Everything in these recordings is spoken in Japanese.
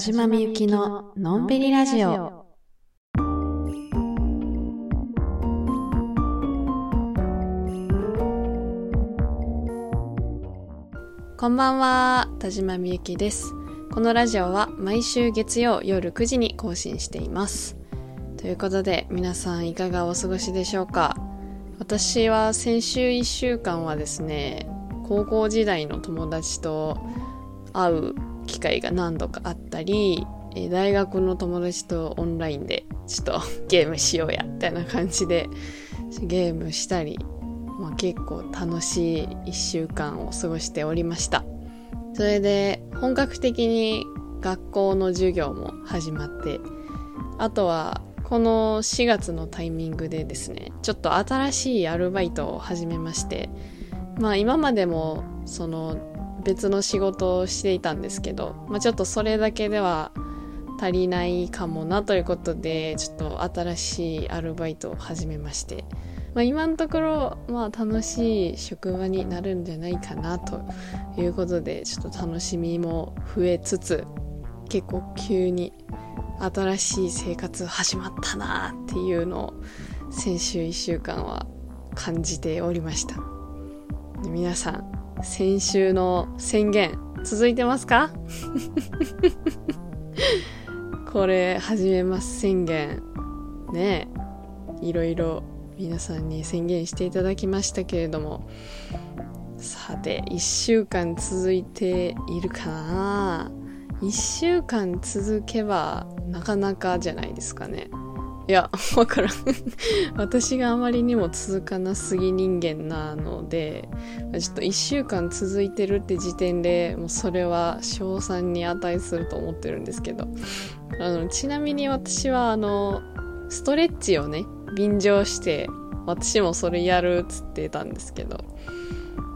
島みゆきののんびりラジオ。こんばんは、田島みゆきです。このラジオは毎週月曜夜9時に更新しています。ということで、皆さんいかがお過ごしでしょうか私は先週1週間はですね、高校時代の友達と会う機会が何度かあったり、大学の友達とオンラインでちょっと ゲームしようや、みたいな感じでゲームしたり、まあ、結構楽しい1週間を過ごしておりました。それで本格的に学校の授業も始まって、あとはこの4月のタイミングでですね、ちょっと新しいアルバイトを始めまして、まあ今までもその別の仕事をしていたんですけど、まあ、ちょっとそれだけでは足りないかもなということでちょっと新しいアルバイトを始めまして、まあ、今のところ、まあ、楽しい職場になるんじゃないかなということでちょっと楽しみも増えつつ結構急に新しい生活始まったなっていうのを先週1週間は感じておりました。皆さん先週の宣言続いてますか？これ始めます宣言。ねいろいろ皆さんに宣言していただきましたけれども。さて1週間続いているかな？1週間続けばなかなかじゃないですかね。いや、わからん。私があまりにも続かなすぎ人間なので、ちょっと一週間続いてるって時点でもうそれは賞賛に値すると思ってるんですけど。あの、ちなみに私はあの、ストレッチをね、便乗して、私もそれやるっつってたんですけど、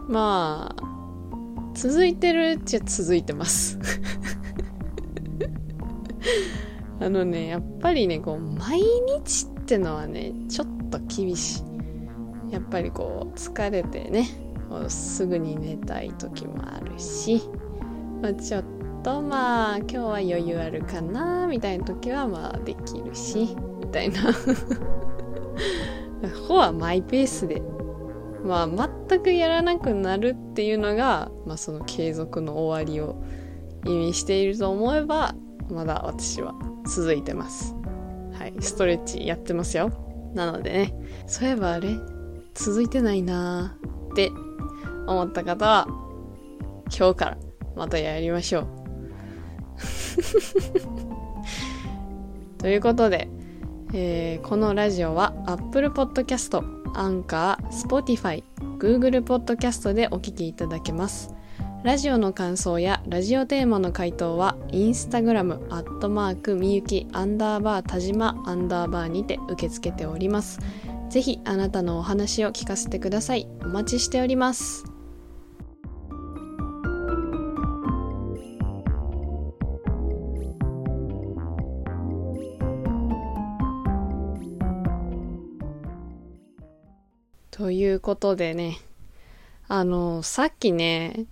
まあ、続いてるっちゃ続いてます。あのね、やっぱりね、こう、毎日ってのはね、ちょっと厳しい。やっぱりこう、疲れてね、すぐに寝たい時もあるし、まあ、ちょっとまあ、今日は余裕あるかな、みたいな時はまあ、できるし、みたいな。ほはマイペースで、まあ、全くやらなくなるっていうのが、まあ、その継続の終わりを意味していると思えば、まだ私は続いてます。はい、ストレッチやってますよ。なのでね、そういえばあれ続いてないなーって思った方は、今日からまたやりましょう。ということで、えー、このラジオは Apple Podcast、Anchor、Spotify、Google Podcast でお聴きいただけます。ラジオの感想やラジオテーマの回答はインスタグラムアットマークみゆきアンダーバー田島アンダーバーにて受け付けております。ぜひあなたのお話を聞かせてください。お待ちしております。ということでね、あの、さっきね、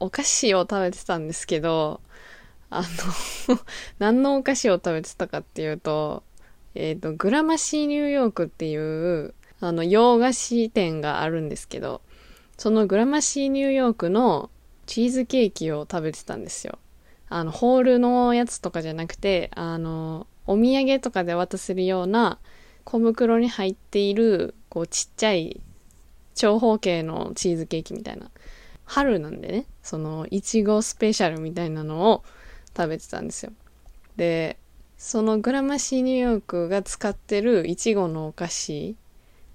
お菓子を食べてたんですけど、あの 何のお菓子を食べてたかっていうと、えっ、ー、と、グラマシーニューヨークっていう、あの、洋菓子店があるんですけど、そのグラマシーニューヨークのチーズケーキを食べてたんですよ。あの、ホールのやつとかじゃなくて、あの、お土産とかで渡せるような小袋に入っている、こう、ちっちゃい長方形のチーズケーキみたいな。春なんでね、その、いちごスペシャルみたいなのを食べてたんですよ。で、そのグラマシーニューヨークが使ってるいちごのお菓子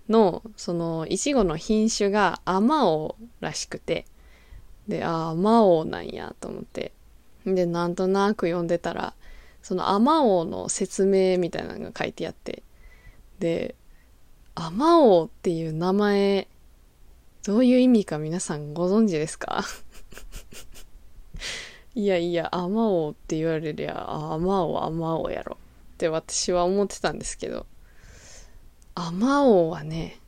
の、その、いちごの品種がアマオらしくて、で、ああ、アマオなんやと思って。で、なんとなく読んでたら、そのアマオの説明みたいなのが書いてあって、で、アマオっていう名前どういう意味か皆さんご存知ですか？いやいや、アマオって言われりゃ、アマオ、アマオやろって私は思ってたんですけど、アマオはね、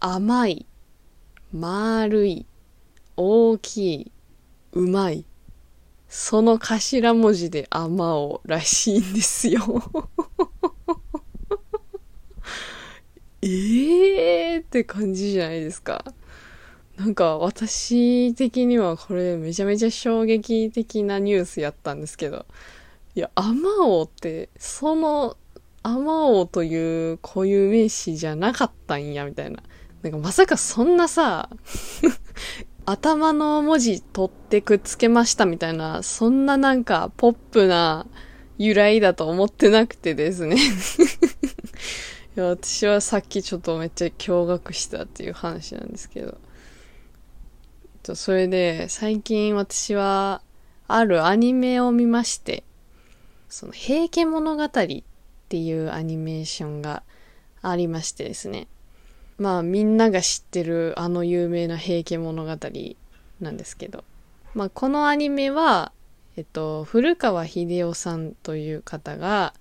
甘い、丸い、大きい、うまい。その頭文字でアマオらしいんですよ。えーって感じじゃないですか。なんか私的にはこれめちゃめちゃ衝撃的なニュースやったんですけど、いや、アマオって、その、アマオという固有名詞じゃなかったんや、みたいな。なんかまさかそんなさ、頭の文字取ってくっつけましたみたいな、そんななんかポップな由来だと思ってなくてですね いや。私はさっきちょっとめっちゃ驚愕したっていう話なんですけど。とそれで、最近私は、あるアニメを見まして、その、平家物語っていうアニメーションがありましてですね。まあ、みんなが知ってるあの有名な平家物語なんですけど。まあ、このアニメは、えっと、古川秀夫さんという方が、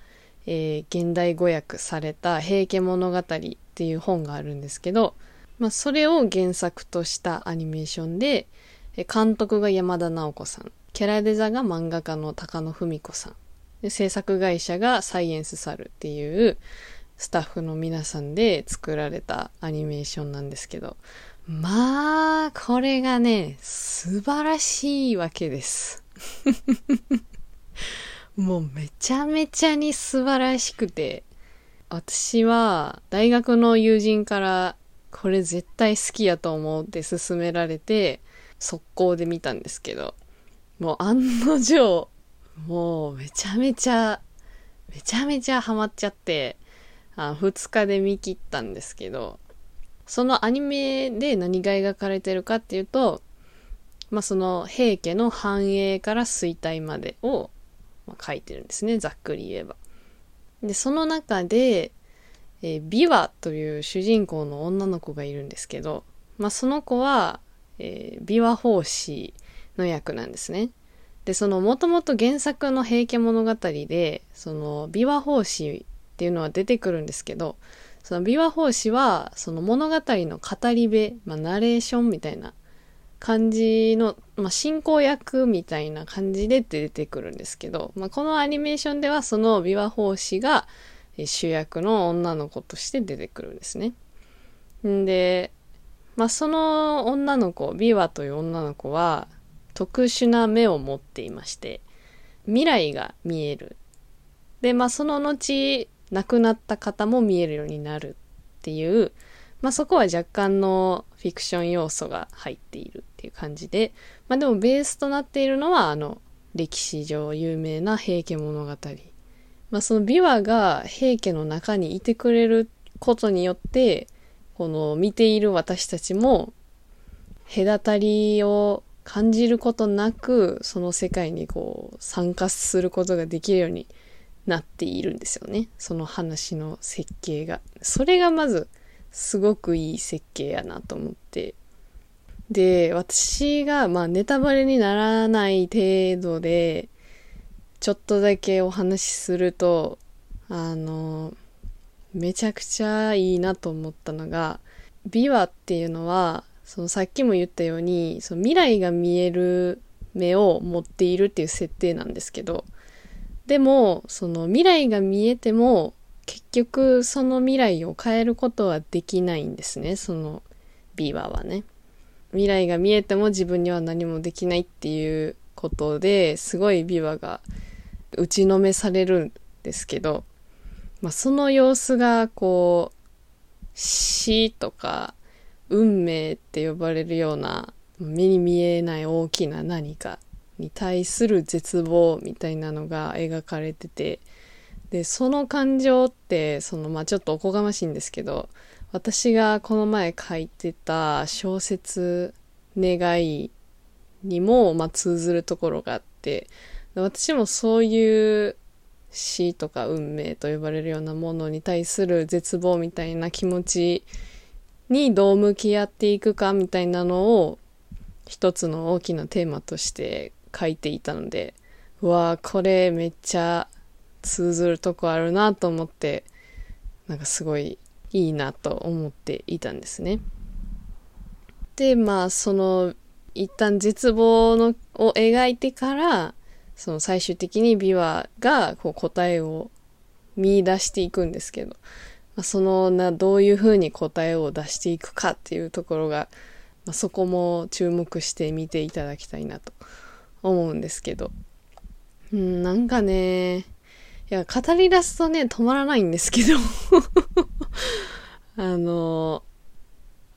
えー、現代語訳された平家物語っていう本があるんですけど、まあ、それを原作としたアニメーションで、監督が山田直子さん、キャラデザが漫画家の高野文子さん、制作会社がサイエンスサルっていうスタッフの皆さんで作られたアニメーションなんですけど、まあ、これがね、素晴らしいわけです。もうめちゃめちゃに素晴らしくて、私は大学の友人からこれ絶対好きやと思うって勧められて、速攻で見たんですけど、もう案の定、もうめちゃめちゃ、めちゃめちゃハマっちゃって、あ2日で見切ったんですけど、そのアニメで何が描かれてるかっていうと、まあ、その平家の繁栄から衰退までを、まあ、書いてるんですね、ざっくり言えば。で、その中で、えー、ビワという主人公の女の子がいるんですけど、まあ、その子は、えー、琵琶法師の役なんですね。で、そのもともと原作の平家物語で、その琵琶法師っていうのは出てくるんですけど、その琵琶法師は、その物語の語り部、まあ、ナレーションみたいな感じの、まあ、進行役みたいな感じで出てくるんですけど、まあ、このアニメーションではその琵琶法師が、主役の女の子として出てくるんですね。んで、まあ、その女の子、ビワという女の子は特殊な目を持っていまして、未来が見える。で、まあ、その後、亡くなった方も見えるようになるっていう、まあ、そこは若干のフィクション要素が入っているっていう感じで、まあ、でもベースとなっているのは、あの、歴史上有名な平家物語まあ、その琵琶が平家の中にいてくれることによって、この見ている私たちも隔たりを感じることなく、その世界にこう参加することができるようになっているんですよね。その話の設計が。それがまずすごくいい設計やなと思って。で、私がまあネタバレにならない程度でちょっとだけお話しすると、あの、めちゃくちゃいいなと思ったのが、琵琶っていうのは、そのさっきも言ったように、その未来が見える目を持っているっていう設定なんですけど、でも、その未来が見えても、結局その未来を変えることはできないんですね、その琵琶はね。未来が見えても自分には何もできないっていうことですごい琵琶が打ちのめされるんですけど、まあ、その様子がこう死とか運命って呼ばれるような目に見えない大きな何かに対する絶望みたいなのが描かれててでその感情ってそのまあちょっとおこがましいんですけど私がこの前書いてた小説「願い」にも、まあ、通ずるところがあって私もそういう死とか運命と呼ばれるようなものに対する絶望みたいな気持ちにどう向き合っていくかみたいなのを一つの大きなテーマとして書いていたので、うわーこれめっちゃ通ずるとこあるなと思って、なんかすごいいいなと思っていたんですね。で、まあその一旦絶望のを描いてから、その最終的にビワがこう答えを見出していくんですけど、まあ、そのな、どういうふうに答えを出していくかっていうところが、まあ、そこも注目して見ていただきたいなと思うんですけど。うん、なんかね、いや、語り出すとね、止まらないんですけど あの、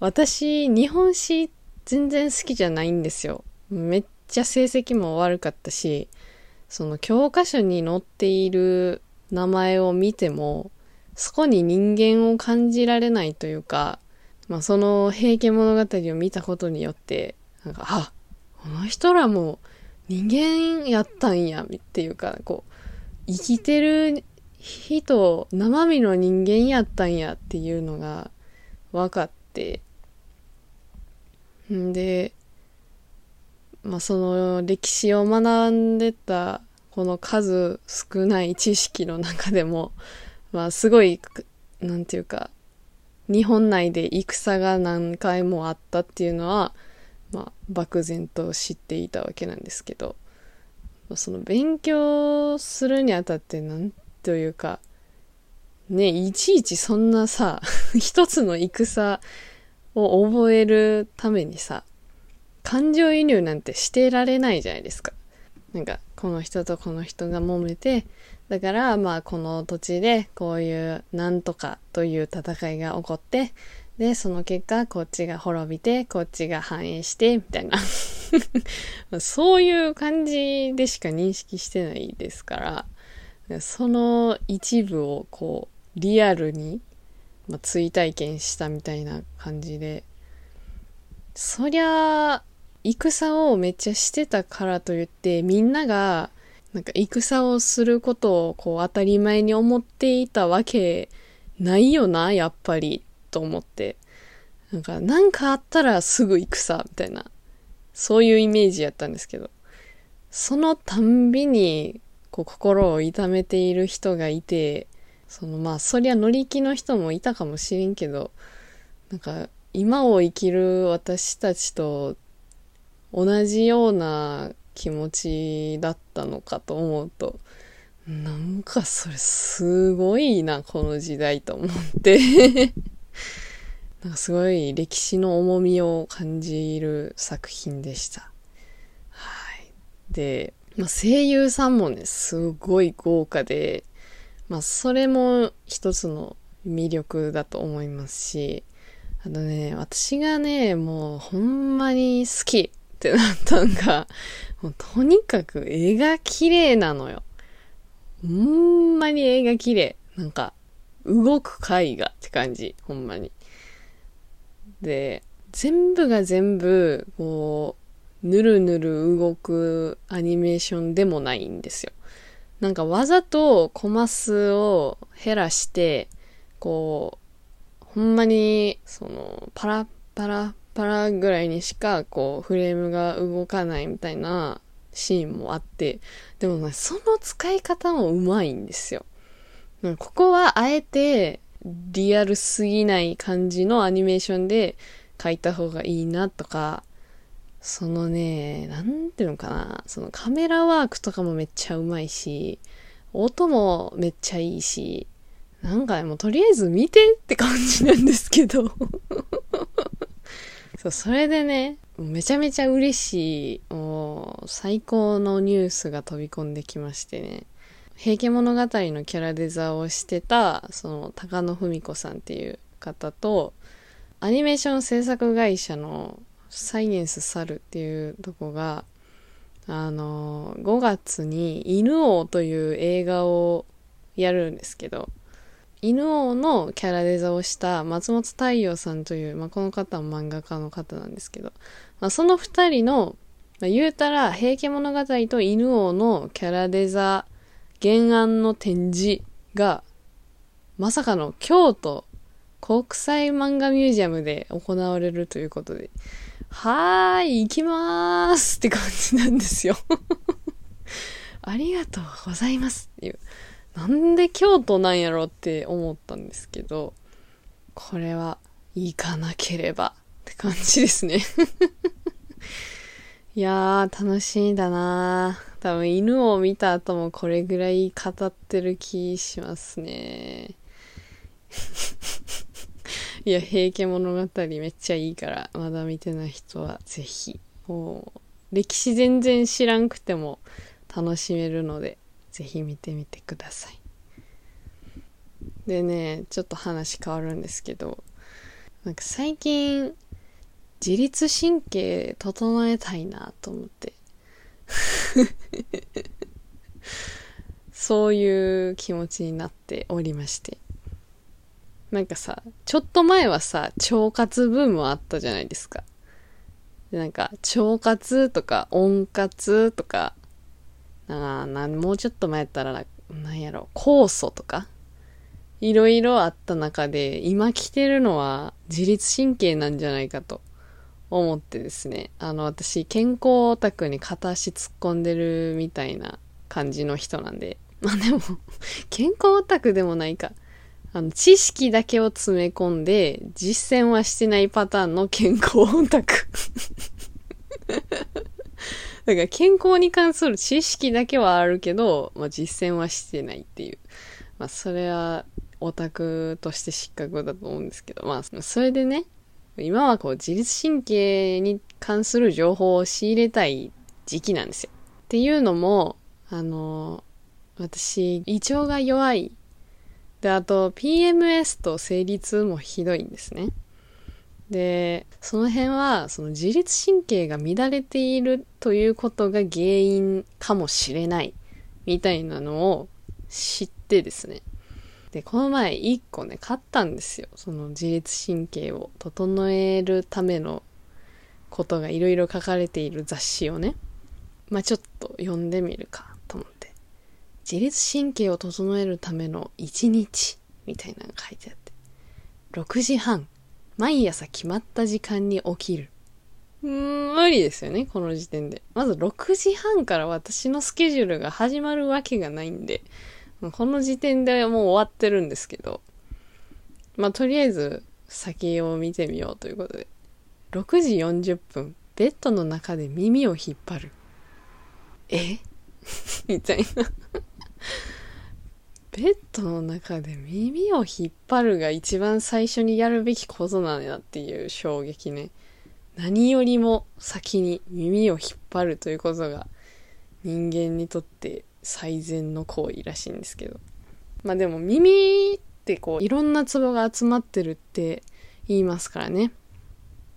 私、日本史全然好きじゃないんですよ。めっちゃ成績も悪かったし、その教科書に載っている名前を見ても、そこに人間を感じられないというか、まあ、その平家物語を見たことによって、なんか、あ、この人らも人間やったんや、っていうか、こう、生きてる人、生身の人間やったんやっていうのが分かって、んで、まあ、その歴史を学んでたこの数少ない知識の中でも、まあ、すごい、なんていうか、日本内で戦が何回もあったっていうのは、まあ、漠然と知っていたわけなんですけど、まあその勉強するにあたって、なんというか、ね、いちいちそんなさ、一つの戦を覚えるためにさ、感情移入なんてしてられないじゃないですか。なんか、この人とこの人が揉めて、だから、まあ、この土地でこういうなんとかという戦いが起こって、で、その結果、こっちが滅びて、こっちが繁栄して、みたいな そういう感じでしか認識してないですから、その一部をこう、リアルに、まあ、追体験したみたいな感じで、そりゃ、戦をめっちゃしてたからといって、みんなが、なんか戦をすることをこう当たり前に思っていたわけないよな、やっぱり、と思って。なんか、なんかあったらすぐ戦、みたいな。そういうイメージやったんですけど。そのたんびに、こう、心を痛めている人がいて、その、まあ、そりゃ乗り気の人もいたかもしれんけど、なんか、今を生きる私たちと同じような気持ちだったのかと思うと、なんかそれすごいな、この時代と思って なんかすごい歴史の重みを感じる作品でした。はい。で、まあ、声優さんもね、すごい豪華で、まあそれも一つの魅力だと思いますし、あのね、私がね、もうほんまに好きってなったんが、もうとにかく絵が綺麗なのよ。ほんまに絵が綺麗。なんか、動く絵画って感じ。ほんまに。で、全部が全部、こう、ぬるぬる動くアニメーションでもないんですよ。なんかわざとコマ数を減らして、こう、ほんまに、その、パラパラパラぐらいにしかこうフレームが動かないみたいなシーンもあって、でもね、その使い方もうまいんですよ。ここはあえてリアルすぎない感じのアニメーションで描いた方がいいなとか、そのね、なんていうのかな、そのカメラワークとかもめっちゃうまいし、音もめっちゃいいし、なんかもうとりあえず見てって感じなんですけどそう、それでね、めちゃめちゃ嬉しい、もう、最高のニュースが飛び込んできましてね。平家物語のキャラデザをしてた、その、高野文子さんっていう方と、アニメーション制作会社のサイエンスサルっていうとこが、あの、5月に犬王という映画をやるんですけど、犬王のキャラデザをした松本太陽さんという、まあ、この方は漫画家の方なんですけど、まあ、その二人の、まあ、言うたら、平家物語と犬王のキャラデザ原案の展示が、まさかの京都国際漫画ミュージアムで行われるということで、はーい、行きまーすって感じなんですよ ありがとうございますっていう。なんで京都なんやろって思ったんですけど、これは行かなければって感じですね いやー、楽しいんだなー多分犬を見た後もこれぐらい語ってる気しますね。いや、平家物語めっちゃいいから、まだ見てない人はぜひ。もう、歴史全然知らんくても楽しめるので、ぜひ見てみてください。でね、ちょっと話変わるんですけど、なんか最近、自律神経整えたいなと思って。そういう気持ちになっておりまして。なんかさ、ちょっと前はさ、腸活ブームあったじゃないですかで。なんか、腸活とか温活とか、ななもうちょっと前やったらな、なんやろ、酵素とか、いろいろあった中で、今来てるのは自律神経なんじゃないかと思ってですね。あの、私、健康オタクに片足突っ込んでるみたいな感じの人なんで。まあでも健康オタクでもないか。あの、知識だけを詰め込んで、実践はしてないパターンの健康オタク だから健康に関する知識だけはあるけど、まあ実践はしてないっていう。まあそれはオタクとして失格だと思うんですけど、まあ、それでね、今はこう自律神経に関する情報を仕入れたい時期なんですよ。っていうのも、あの、私、胃腸が弱い。で、あと、PMS と生理痛もひどいんですね。で、その辺は、その自律神経が乱れているということが原因かもしれない、みたいなのを知ってですね。で、この前一個ね、買ったんですよ。その自律神経を整えるためのことがいろいろ書かれている雑誌をね、まあちょっと読んでみるかと思って。自律神経を整えるための一日みたいなのが書いてあって。6時半。毎朝決まった時間に起きる。うん、無理ですよね、この時点で。まず6時半から私のスケジュールが始まるわけがないんで、この時点でもう終わってるんですけど、まあ、とりあえず先を見てみようということで。6時40分、ベッドの中で耳を引っ張る。え？みたいなベッドの中で耳を引っ張るが一番最初にやるべきことなんやっていう衝撃ね。何よりも先に耳を引っ張るということが人間にとって最善の行為らしいんですけど。まあでも耳ってこういろんなツボが集まってるって言いますからね。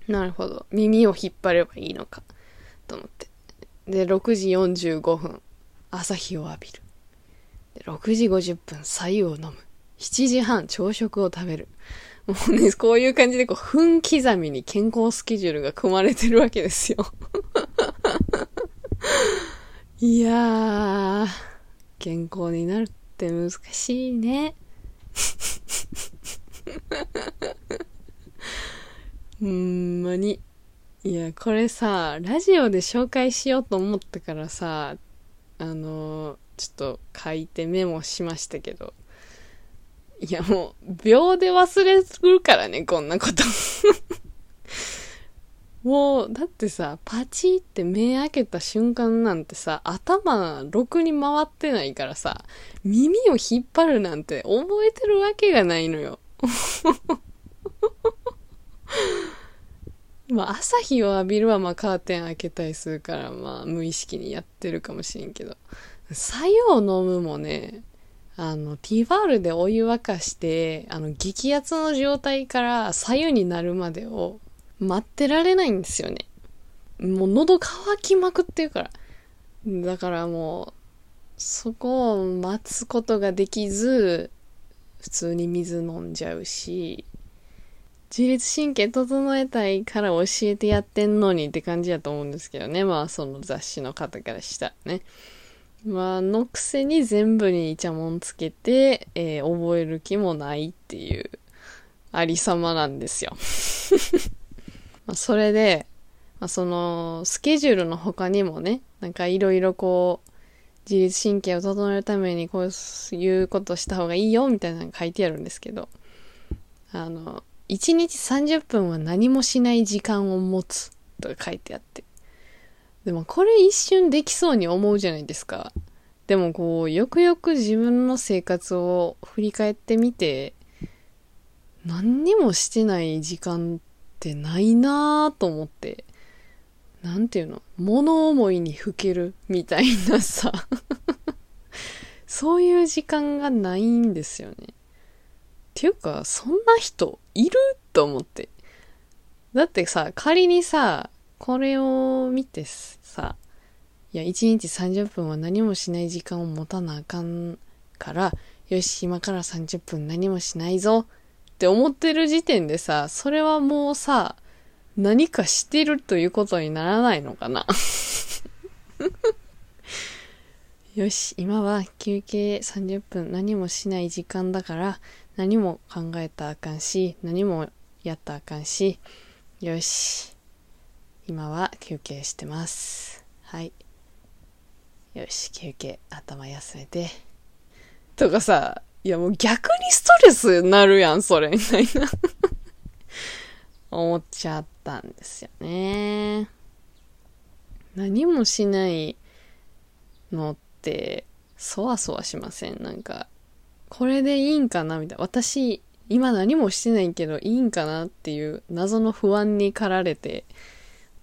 なるほど。耳を引っ張ればいいのかと思って。で、6時45分、朝日を浴びる。6時50分、白湯を飲む。7時半、朝食を食べる。もうね、こういう感じでこう、分刻みに健康スケジュールが組まれてるわけですよ。いやー、健康になるって難しいね。ほんまに。いや、これさ、ラジオで紹介しようと思ったからさ、あのちょっと書いてメモしましたけど。いや、もう、秒で忘れるからね、こんなこと もう、だってさ、パチって目開けた瞬間なんてさ、頭ろくに回ってないからさ、耳を引っ張るなんて覚えてるわけがないのよ。まあ、朝日を浴びるはまあカーテン開けたりするから、まあ無意識にやってるかもしれんけど、白湯を飲むもね、あの、ティーバールでお湯沸かして、あの、激圧の状態から左右になるまでを待ってられないんですよね。もう喉乾きまくってるから。だからもう、そこを待つことができず、普通に水飲んじゃうし、自律神経整えたいから教えてやってんのにって感じだと思うんですけどね。まあその雑誌の方からしたらね。まあのくせに全部にイチャモンつけて、えー、覚える気もないっていうありさまなんですよ。まあ、それで、まあ、その、スケジュールの他にもね、なんかいろいろこう、自律神経を整えるためにこういうことした方がいいよみたいなのが書いてあるんですけど、あの、1日30分は何もしない時間を持つと書いてあって、でもこれ一瞬できそうに思うじゃないですか。でもこう、よくよく自分の生活を振り返ってみて、何にもしてない時間ってないなぁと思って、なんていうの？物思いにふけるみたいなさ そういう時間がないんですよね。っていうか、そんな人いる？と思って。だってさ、仮にさ、これを見てさ、いや、1日30分は何もしない時間を持たなあかんから、よし、今から30分何もしないぞって思ってる時点でさ、それはもうさ、何かしてるということにならないのかな。よし、今は休憩30分何もしない時間だから、何も考えたあかんし、何もやったあかんし、よし、今は休憩してます。はい。よし、休憩、頭休めて。とかさ、いやもう逆にストレスになるやん、それ、みたいな思っちゃったんですよね。何もしないのって、そわそわしませんなんか、これでいいんかなみたいな。私、今何もしてないけどいいんかなっていう謎の不安に駆られて、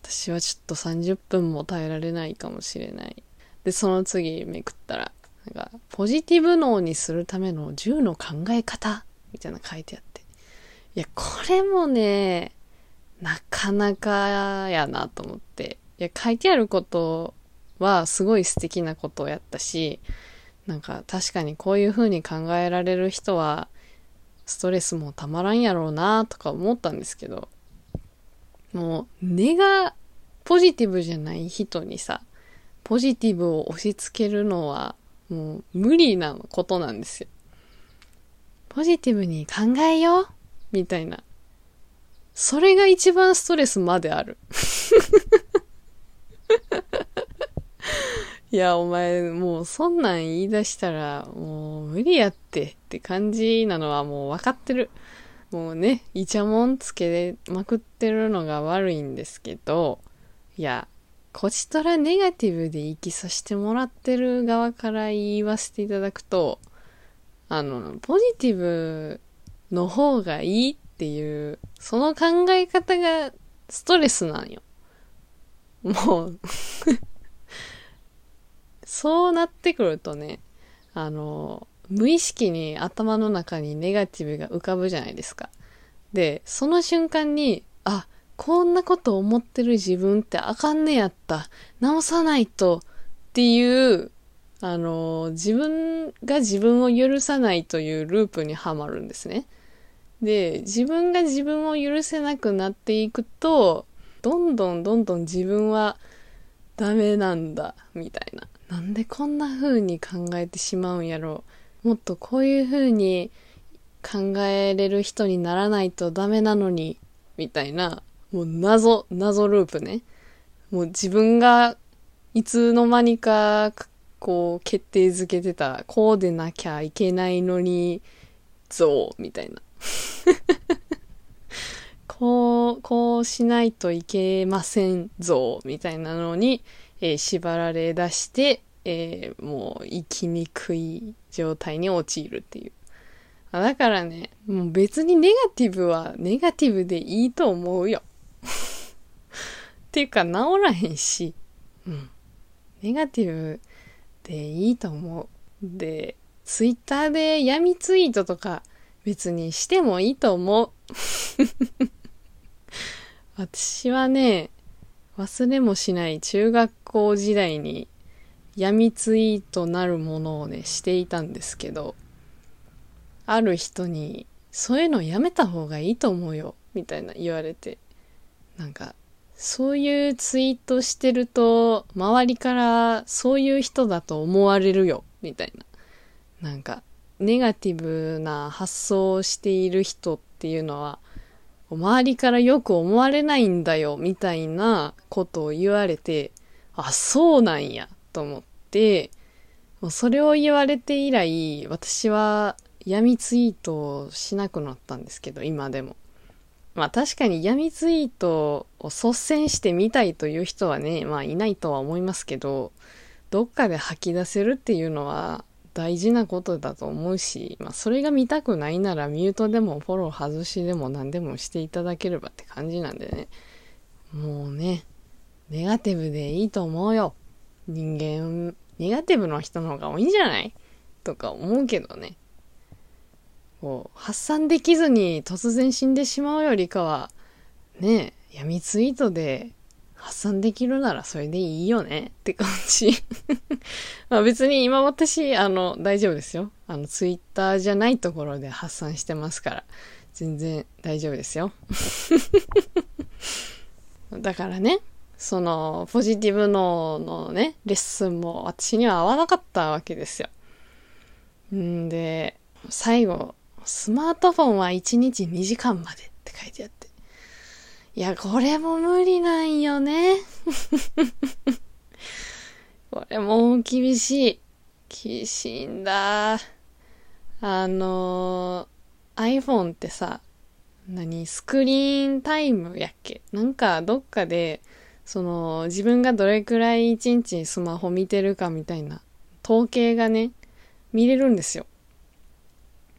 私はちょっと30分も耐えられないかもしれない。で、その次めくったら、なんか、ポジティブ脳にするための10の考え方みたいな書いてあって。いや、これもね、なかなかやなと思って。いや、書いてあることはすごい素敵なことをやったし、なんか確かにこういう風に考えられる人は、ストレスもたまらんやろうなとか思ったんですけど、もう、根がポジティブじゃない人にさ、ポジティブを押し付けるのは、もう無理なことなんですよ。ポジティブに考えようみたいな。それが一番ストレスまである。いや、お前、もうそんなん言い出したら、もう無理やってって感じなのはもう分かってる。もうね、イチャモンつけまくってるのが悪いんですけど、いや、こちとらネガティブで生きさせてもらってる側から言わせていただくと、あの、ポジティブの方がいいっていう、その考え方がストレスなんよ。もう そうなってくるとね、あの、無意識に頭の中にネガティブが浮かぶじゃないですか。で、その瞬間に、あ、こんなこと思ってる自分ってあかんねやった。直さないとっていう、あの、自分が自分を許さないというループにはまるんですね。で、自分が自分を許せなくなっていくと、どんどんどんどん自分はダメなんだ、みたいな。なんでこんな風に考えてしまうんやろう。もっとこういう風に考えれる人にならないとダメなのに、みたいな、もう謎、謎ループね。もう自分がいつの間にか、こう決定づけてた、こうでなきゃいけないのに、ぞみたいな。こう、こうしないといけませんぞみたいなのに、えー、縛られ出して、えー、もう生きにくい状態に陥るっていう。だからね、もう別にネガティブはネガティブでいいと思うよ。っていうか治らへんし、うん。ネガティブでいいと思う。で、ツイッターで闇ツイートとか別にしてもいいと思う。私はね、忘れもしない中学校時代に闇ツイートなるものをね、していたんですけど、ある人に、そういうのやめた方がいいと思うよ、みたいな言われて、なんか、そういうツイートしてると、周りからそういう人だと思われるよ、みたいな。なんか、ネガティブな発想をしている人っていうのは、周りからよく思われないんだよ、みたいなことを言われて、あ、そうなんや、と思って、もうそれを言われて以来、私は闇ツイートをしなくなったんですけど、今でも。まあ確かに闇ツイートを率先してみたいという人はね、まあいないとは思いますけど、どっかで吐き出せるっていうのは大事なことだと思うし、まあそれが見たくないならミュートでもフォロー外しでも何でもしていただければって感じなんでね。もうね、ネガティブでいいと思うよ。人間、ネガティブの人の方が多いんじゃない？とか思うけどね。こう、発散できずに突然死んでしまうよりかは、ねえ闇ツイートで発散できるならそれでいいよねって感じ。まあ別に今私、あの、大丈夫ですよ。あの、ツイッターじゃないところで発散してますから、全然大丈夫ですよ。だからね、その、ポジティブ脳のね、レッスンも私には合わなかったわけですよ。んで、最後、スマートフォンは1日2時間までって書いてあって。いや、これも無理なんよね。これも厳しい。厳しいんだ。あの、iPhone ってさ、何スクリーンタイムやっけ？なんかどっかで、その自分がどれくらい一日スマホ見てるかみたいな統計がね、見れるんですよ。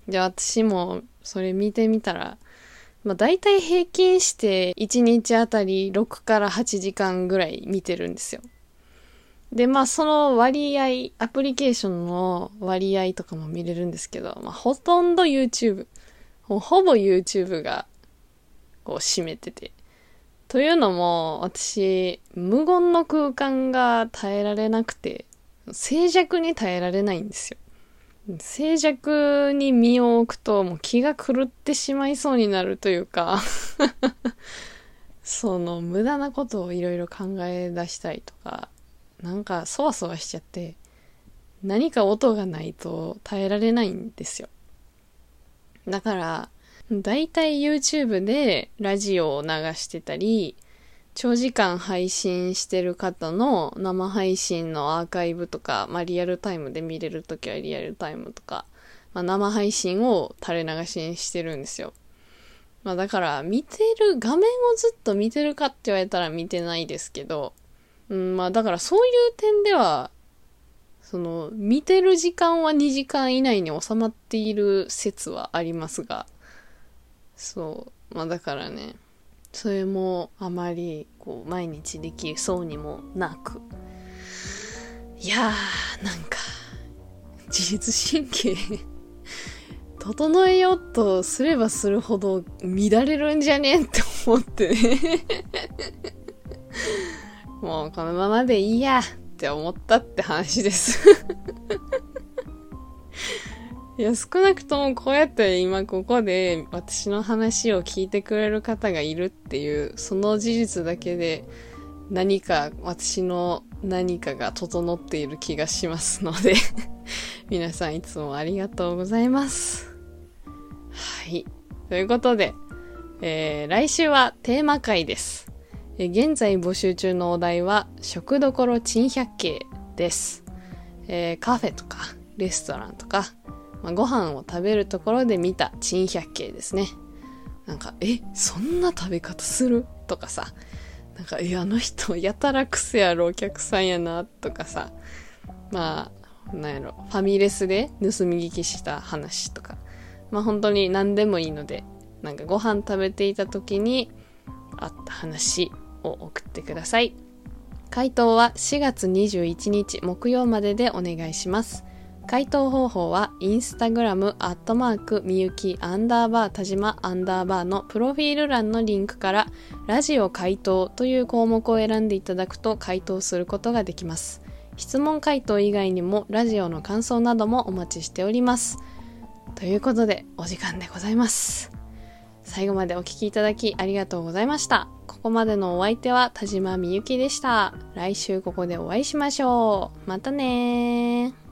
で、私もそれ見てみたら、まあ、大体平均して1日あたり6から8時間ぐらい見てるんですよ。で、まあその割合、アプリケーションの割合とかも見れるんですけど、まあほとんど YouTube、ほぼ YouTube がこう占めてて。というのも、私、無言の空間が耐えられなくて、静寂に耐えられないんですよ。静寂に身を置くともう気が狂ってしまいそうになるというか その無駄なことをいろいろ考え出したりとか、なんかそわそわしちゃって、何か音がないと耐えられないんですよ。だから、だいたい YouTube でラジオを流してたり、長時間配信してる方の生配信のアーカイブとか、まあリアルタイムで見れるときはリアルタイムとか、まあ生配信を垂れ流しにしてるんですよ。まあだから見てる、画面をずっと見てるかって言われたら見てないですけど、うん、まあだからそういう点では、その見てる時間は2時間以内に収まっている説はありますが、そう、まあだからね、それもあまりこう毎日できそうにもなく。いやーなんか自律神経 整えようとすればするほど乱れるんじゃねえって思ってね。もうこのままでいいやって思ったって話です。いや、少なくともこうやって今ここで私の話を聞いてくれる方がいるっていう、その事実だけで何か私の何かが整っている気がしますので 皆さんいつもありがとうございます。はい。ということで、えー、来週はテーマ会です。え、現在募集中のお題は食どころ珍百景です。えー、カフェとかレストランとかまあ、ご飯を食べるところで見た珍百景ですね。なんか、え、そんな食べ方する？とかさ、なんか、え、あの人やたら癖あるお客さんやな、とかさ、まあ、なんやろ、ファミレスで盗み聞きした話とか、まあ本当に何でもいいので、なんかご飯食べていた時にあった話を送ってください。回答は4月21日木曜まででお願いします。回答方法はインスタグラムアットマークみゆきアンダーバー田島アンダーバーのプロフィール欄のリンクからラジオ回答という項目を選んでいただくと回答することができます。質問回答以外にもラジオの感想などもお待ちしております。ということでお時間でございます。最後までお聴きいただきありがとうございました。ここまでのお相手は田島みゆきでした。来週ここでお会いしましょう。またね